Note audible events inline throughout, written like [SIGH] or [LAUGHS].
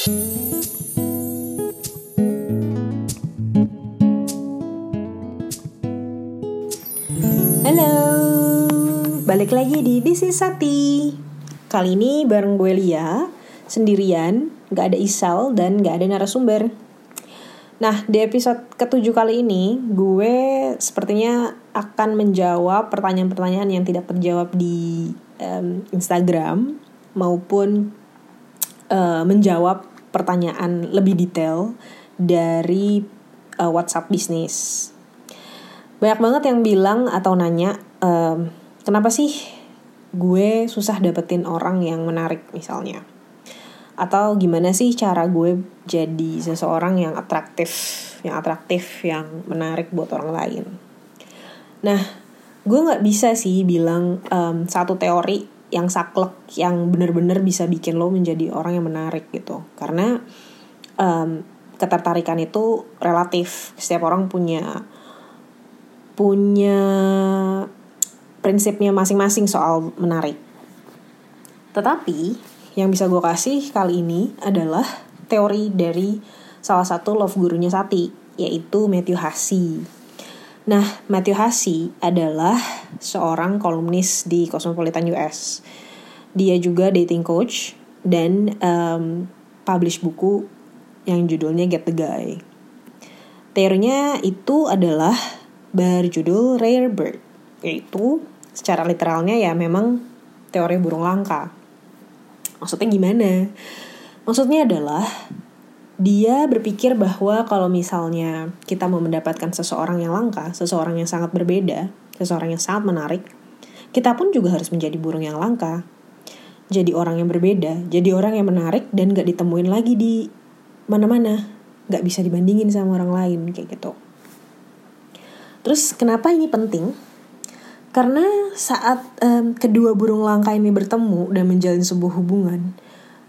Halo, balik lagi di This is Sati. Kali ini bareng gue Lia, sendirian, gak ada Isal dan gak ada narasumber. Nah, di episode ketujuh kali ini, gue sepertinya akan menjawab pertanyaan-pertanyaan yang tidak terjawab di um, Instagram maupun uh, menjawab pertanyaan lebih detail dari uh, WhatsApp bisnis. Banyak banget yang bilang atau nanya ehm, kenapa sih gue susah dapetin orang yang menarik misalnya? Atau gimana sih cara gue jadi seseorang yang atraktif yang atraktif yang menarik buat orang lain? Nah gue nggak bisa sih bilang um, satu teori yang saklek yang bener-bener bisa bikin lo menjadi orang yang menarik gitu karena um, ketertarikan itu relatif setiap orang punya punya prinsipnya masing-masing soal menarik. Tetapi yang bisa gue kasih kali ini adalah teori dari salah satu love gurunya Sati, yaitu Matthew Hassi. Nah, Matthew Hassi adalah seorang kolumnis di Cosmopolitan US. Dia juga dating coach dan um, publish buku yang judulnya Get the Guy. Teorinya itu adalah berjudul Rare Bird, yaitu secara literalnya ya memang teori burung langka. Maksudnya gimana? Maksudnya adalah dia berpikir bahwa kalau misalnya kita mau mendapatkan seseorang yang langka, seseorang yang sangat berbeda, seseorang yang sangat menarik, kita pun juga harus menjadi burung yang langka. Jadi orang yang berbeda, jadi orang yang menarik dan gak ditemuin lagi di mana-mana. Gak bisa dibandingin sama orang lain kayak gitu. Terus kenapa ini penting? Karena saat um, kedua burung langka ini bertemu dan menjalin sebuah hubungan,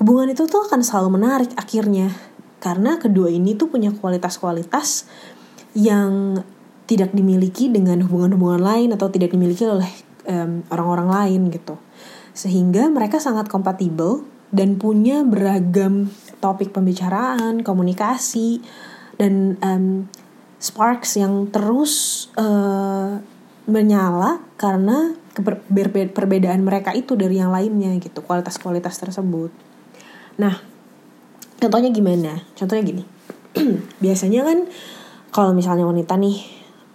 hubungan itu tuh akan selalu menarik akhirnya. Karena kedua ini tuh punya kualitas-kualitas yang tidak dimiliki dengan hubungan-hubungan lain atau tidak dimiliki oleh orang-orang um, lain gitu. Sehingga mereka sangat kompatibel dan punya beragam topik pembicaraan, komunikasi, dan um, sparks yang terus uh, menyala karena perbedaan mereka itu dari yang lainnya gitu kualitas-kualitas tersebut. Nah, contohnya gimana? Contohnya gini, [CLEARS THROAT] biasanya kan kalau misalnya wanita nih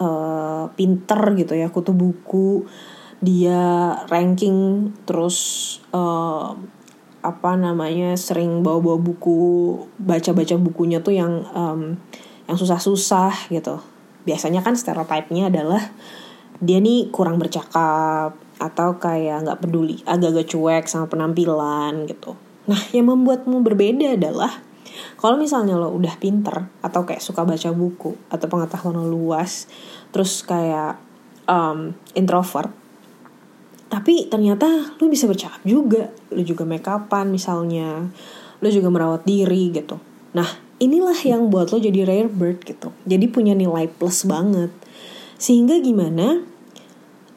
uh, pinter gitu ya, kutu buku, dia ranking terus uh, apa namanya sering bawa-bawa buku, baca-baca bukunya tuh yang um, yang susah-susah gitu. Biasanya kan stereotipnya adalah dia nih kurang bercakap atau kayak nggak peduli agak-agak cuek sama penampilan gitu nah yang membuatmu berbeda adalah kalau misalnya lo udah pinter atau kayak suka baca buku atau pengetahuan lo luas terus kayak um, introvert tapi ternyata lo bisa bercakap juga. Lo juga make upan misalnya lo juga merawat diri gitu. Nah inilah yang buat lo jadi rare bird gitu. Jadi punya nilai plus banget. Sehingga gimana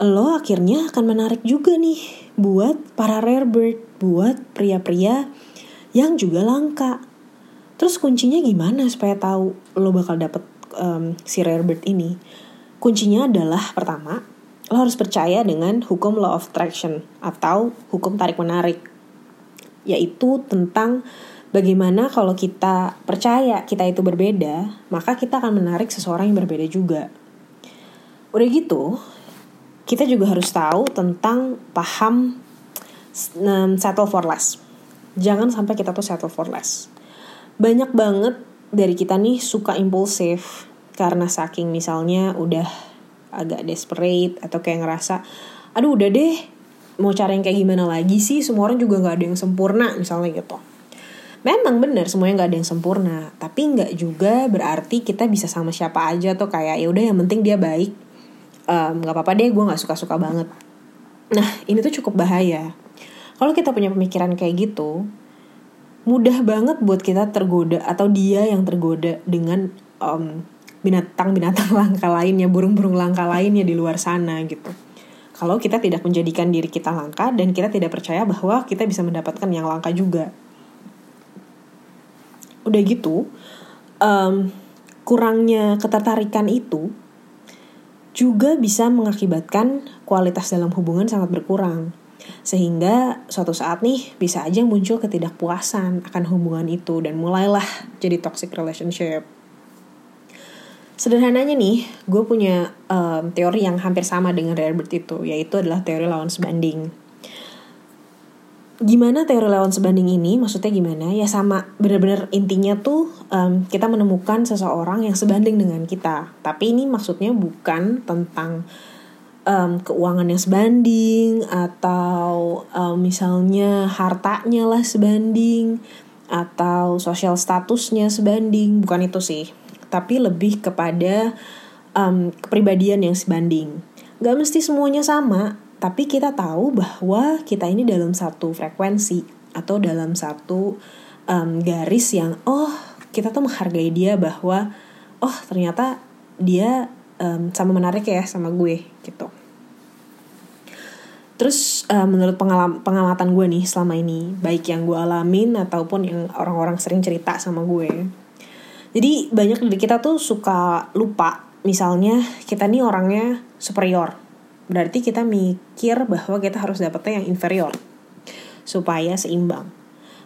lo akhirnya akan menarik juga nih buat para rare bird buat pria-pria yang juga langka terus kuncinya gimana supaya tahu lo bakal dapet um, si rare bird ini kuncinya adalah pertama lo harus percaya dengan hukum law of attraction atau hukum tarik menarik yaitu tentang bagaimana kalau kita percaya kita itu berbeda, maka kita akan menarik seseorang yang berbeda juga. Udah gitu, kita juga harus tahu tentang paham um, settle for less. Jangan sampai kita tuh settle for less. Banyak banget dari kita nih suka impulsif karena saking misalnya udah agak desperate atau kayak ngerasa aduh udah deh mau cari yang kayak gimana lagi sih semua orang juga nggak ada yang sempurna misalnya gitu memang benar semuanya nggak ada yang sempurna tapi nggak juga berarti kita bisa sama siapa aja tuh kayak ya udah yang penting dia baik nggak um, apa-apa deh gue nggak suka-suka banget. Nah ini tuh cukup bahaya. Kalau kita punya pemikiran kayak gitu mudah banget buat kita tergoda atau dia yang tergoda dengan um, binatang-binatang [LAUGHS] langka lainnya burung-burung langka lainnya di luar sana gitu. Kalau kita tidak menjadikan diri kita langka dan kita tidak percaya bahwa kita bisa mendapatkan yang langka juga. Udah gitu um, kurangnya ketertarikan itu juga bisa mengakibatkan kualitas dalam hubungan sangat berkurang. Sehingga suatu saat nih bisa aja muncul ketidakpuasan akan hubungan itu dan mulailah jadi toxic relationship. Sederhananya nih gue punya um, teori yang hampir sama dengan Herbert itu yaitu adalah teori lawan sebanding gimana teori lawan sebanding ini? Maksudnya gimana? Ya sama benar-benar intinya tuh um, kita menemukan seseorang yang sebanding dengan kita. Tapi ini maksudnya bukan tentang um, keuangan yang sebanding atau um, misalnya hartanya lah sebanding atau sosial statusnya sebanding. Bukan itu sih. Tapi lebih kepada um, kepribadian yang sebanding. Gak mesti semuanya sama tapi kita tahu bahwa kita ini dalam satu frekuensi atau dalam satu um, garis yang oh kita tuh menghargai dia bahwa oh ternyata dia um, sama menarik ya sama gue gitu. Terus uh, menurut pengalam, pengamatan gue nih selama ini baik yang gue alamin ataupun yang orang-orang sering cerita sama gue. Jadi banyak dari kita tuh suka lupa misalnya kita nih orangnya superior berarti kita mikir bahwa kita harus dapetnya yang inferior supaya seimbang.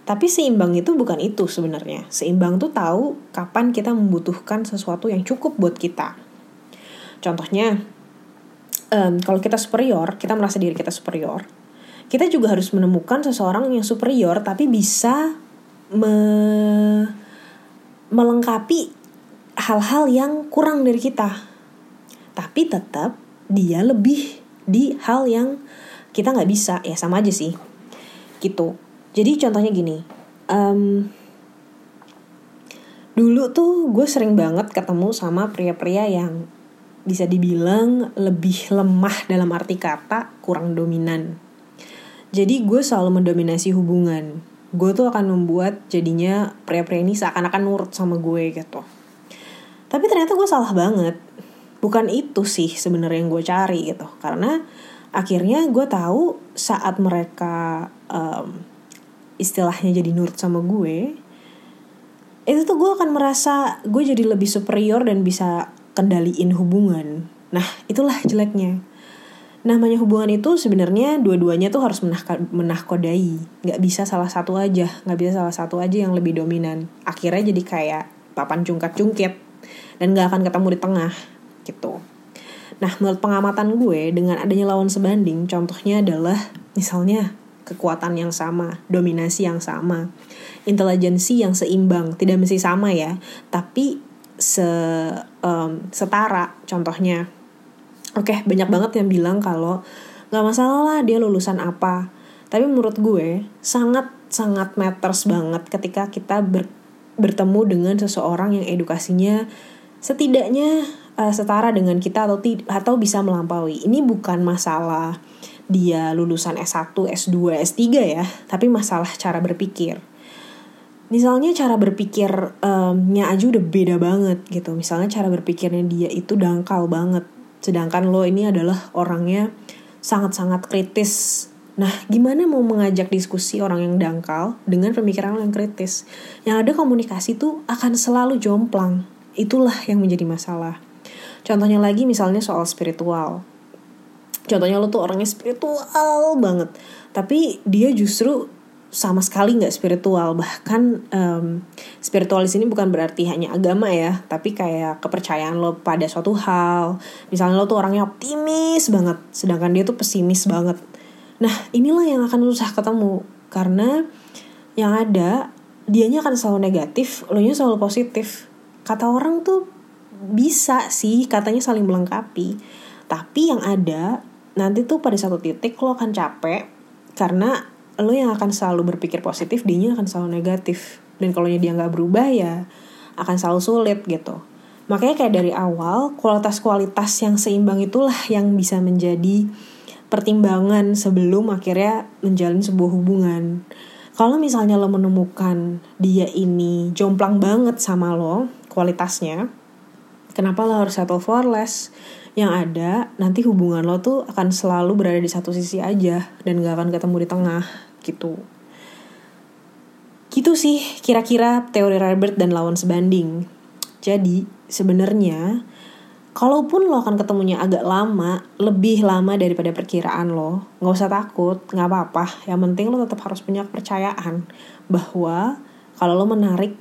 Tapi seimbang itu bukan itu sebenarnya. Seimbang tuh tahu kapan kita membutuhkan sesuatu yang cukup buat kita. Contohnya, um, kalau kita superior, kita merasa diri kita superior, kita juga harus menemukan seseorang yang superior tapi bisa me melengkapi hal-hal yang kurang dari kita. Tapi tetap dia lebih di hal yang kita nggak bisa. Ya sama aja sih. Gitu. Jadi contohnya gini um, dulu tuh gue sering banget ketemu sama pria-pria yang bisa dibilang lebih lemah dalam arti kata kurang dominan. Jadi gue selalu mendominasi hubungan. Gue tuh akan membuat jadinya pria-pria ini seakan-akan nurut sama gue gitu. Tapi ternyata gue salah banget bukan itu sih sebenarnya yang gue cari gitu. Karena akhirnya gue tahu saat mereka um, istilahnya jadi nurut sama gue itu tuh gue akan merasa gue jadi lebih superior dan bisa kendaliin hubungan. Nah itulah jeleknya. Namanya hubungan itu sebenarnya dua-duanya tuh harus menah menahkodai. Nggak bisa salah satu aja. Nggak bisa salah satu aja yang lebih dominan. Akhirnya jadi kayak papan cungkat cungkit dan nggak akan ketemu di tengah gitu. Nah, menurut pengamatan gue, dengan adanya lawan sebanding, contohnya adalah misalnya kekuatan yang sama, dominasi yang sama, intelijensi yang seimbang, tidak mesti sama ya, tapi se um, setara. Contohnya, oke okay, banyak banget yang bilang kalau nggak masalah lah dia lulusan apa, tapi menurut gue sangat sangat matters banget ketika kita ber, bertemu dengan seseorang yang edukasinya setidaknya uh, setara dengan kita atau atau bisa melampaui. Ini bukan masalah dia lulusan S1, S2, S3 ya, tapi masalah cara berpikir. Misalnya cara berpikirnya um, aja udah beda banget gitu. Misalnya cara berpikirnya dia itu dangkal banget. Sedangkan lo ini adalah orangnya sangat-sangat kritis. Nah, gimana mau mengajak diskusi orang yang dangkal dengan pemikiran yang kritis? Yang ada komunikasi tuh akan selalu jomplang. Itulah yang menjadi masalah. Contohnya lagi misalnya soal spiritual. Contohnya lo tuh orangnya spiritual banget, tapi dia justru sama sekali nggak spiritual. Bahkan um, spiritualis ini bukan berarti hanya agama ya tapi kayak kepercayaan lo pada suatu hal. Misalnya lo tuh orangnya optimis banget sedangkan dia tuh pesimis banget. Nah inilah yang akan susah ketemu. Karena yang ada dianya akan selalu negatif lo nya selalu positif. Kata orang tuh bisa sih katanya saling melengkapi. Tapi yang ada nanti tuh pada satu titik lo akan capek karena lo yang akan selalu berpikir positif dia akan selalu negatif. Dan kalau dia nggak berubah ya akan selalu sulit gitu. Makanya kayak dari awal kualitas-kualitas yang seimbang itulah yang bisa menjadi pertimbangan sebelum akhirnya menjalin sebuah hubungan. Kalau misalnya lo menemukan dia ini jomplang banget sama lo kualitasnya Kenapa lo harus settle for less? Yang ada, nanti hubungan lo tuh akan selalu berada di satu sisi aja dan gak akan ketemu di tengah gitu. Gitu sih kira-kira teori Herbert dan lawan sebanding. Jadi sebenarnya kalaupun lo akan ketemunya agak lama, lebih lama daripada perkiraan lo, nggak usah takut, nggak apa-apa. Yang penting lo tetap harus punya kepercayaan bahwa kalau lo menarik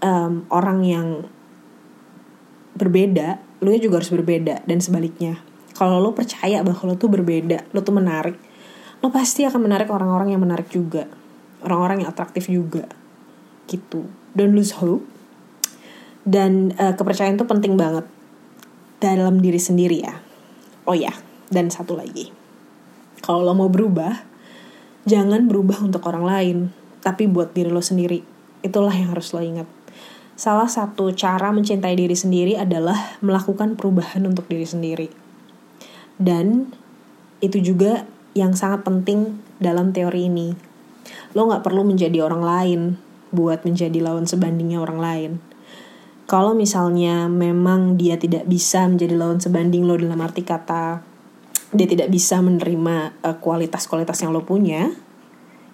um, orang yang berbeda, lo juga harus berbeda dan sebaliknya. Kalau lo percaya bahwa lo tuh berbeda, lo tuh menarik, lo pasti akan menarik orang-orang yang menarik juga, orang-orang yang atraktif juga, gitu. Don't lose hope. Dan uh, kepercayaan tuh penting banget dalam diri sendiri ya. Oh ya, dan satu lagi. Kalau lo mau berubah, jangan berubah untuk orang lain, tapi buat diri lo sendiri. Itulah yang harus lo ingat. Salah satu cara mencintai diri sendiri adalah melakukan perubahan untuk diri sendiri. Dan itu juga yang sangat penting dalam teori ini. Lo gak perlu menjadi orang lain buat menjadi lawan sebandingnya orang lain kalau misalnya memang dia tidak bisa menjadi lawan sebanding lo dalam arti kata dia tidak bisa menerima uh, kualitas-kualitas yang lo punya,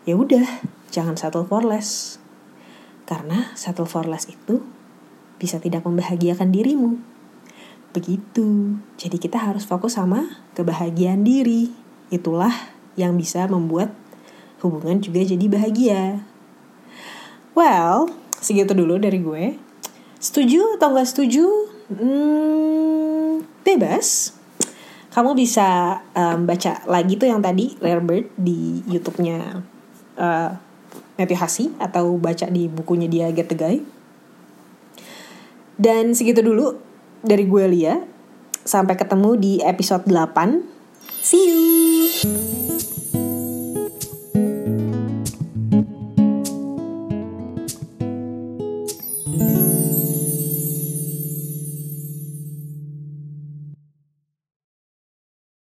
ya udah, jangan settle for less. Karena settle for less itu bisa tidak membahagiakan dirimu. Begitu. Jadi kita harus fokus sama kebahagiaan diri. Itulah yang bisa membuat hubungan juga jadi bahagia. Well, segitu dulu dari gue. Setuju atau nggak setuju? Hmm, bebas. Kamu bisa um, baca lagi tuh yang tadi Rare Bird di YouTube-nya uh, Matthew Hasi atau baca di bukunya dia Get the Guy. Dan segitu dulu dari gue Lia. Sampai ketemu di episode 8. See you.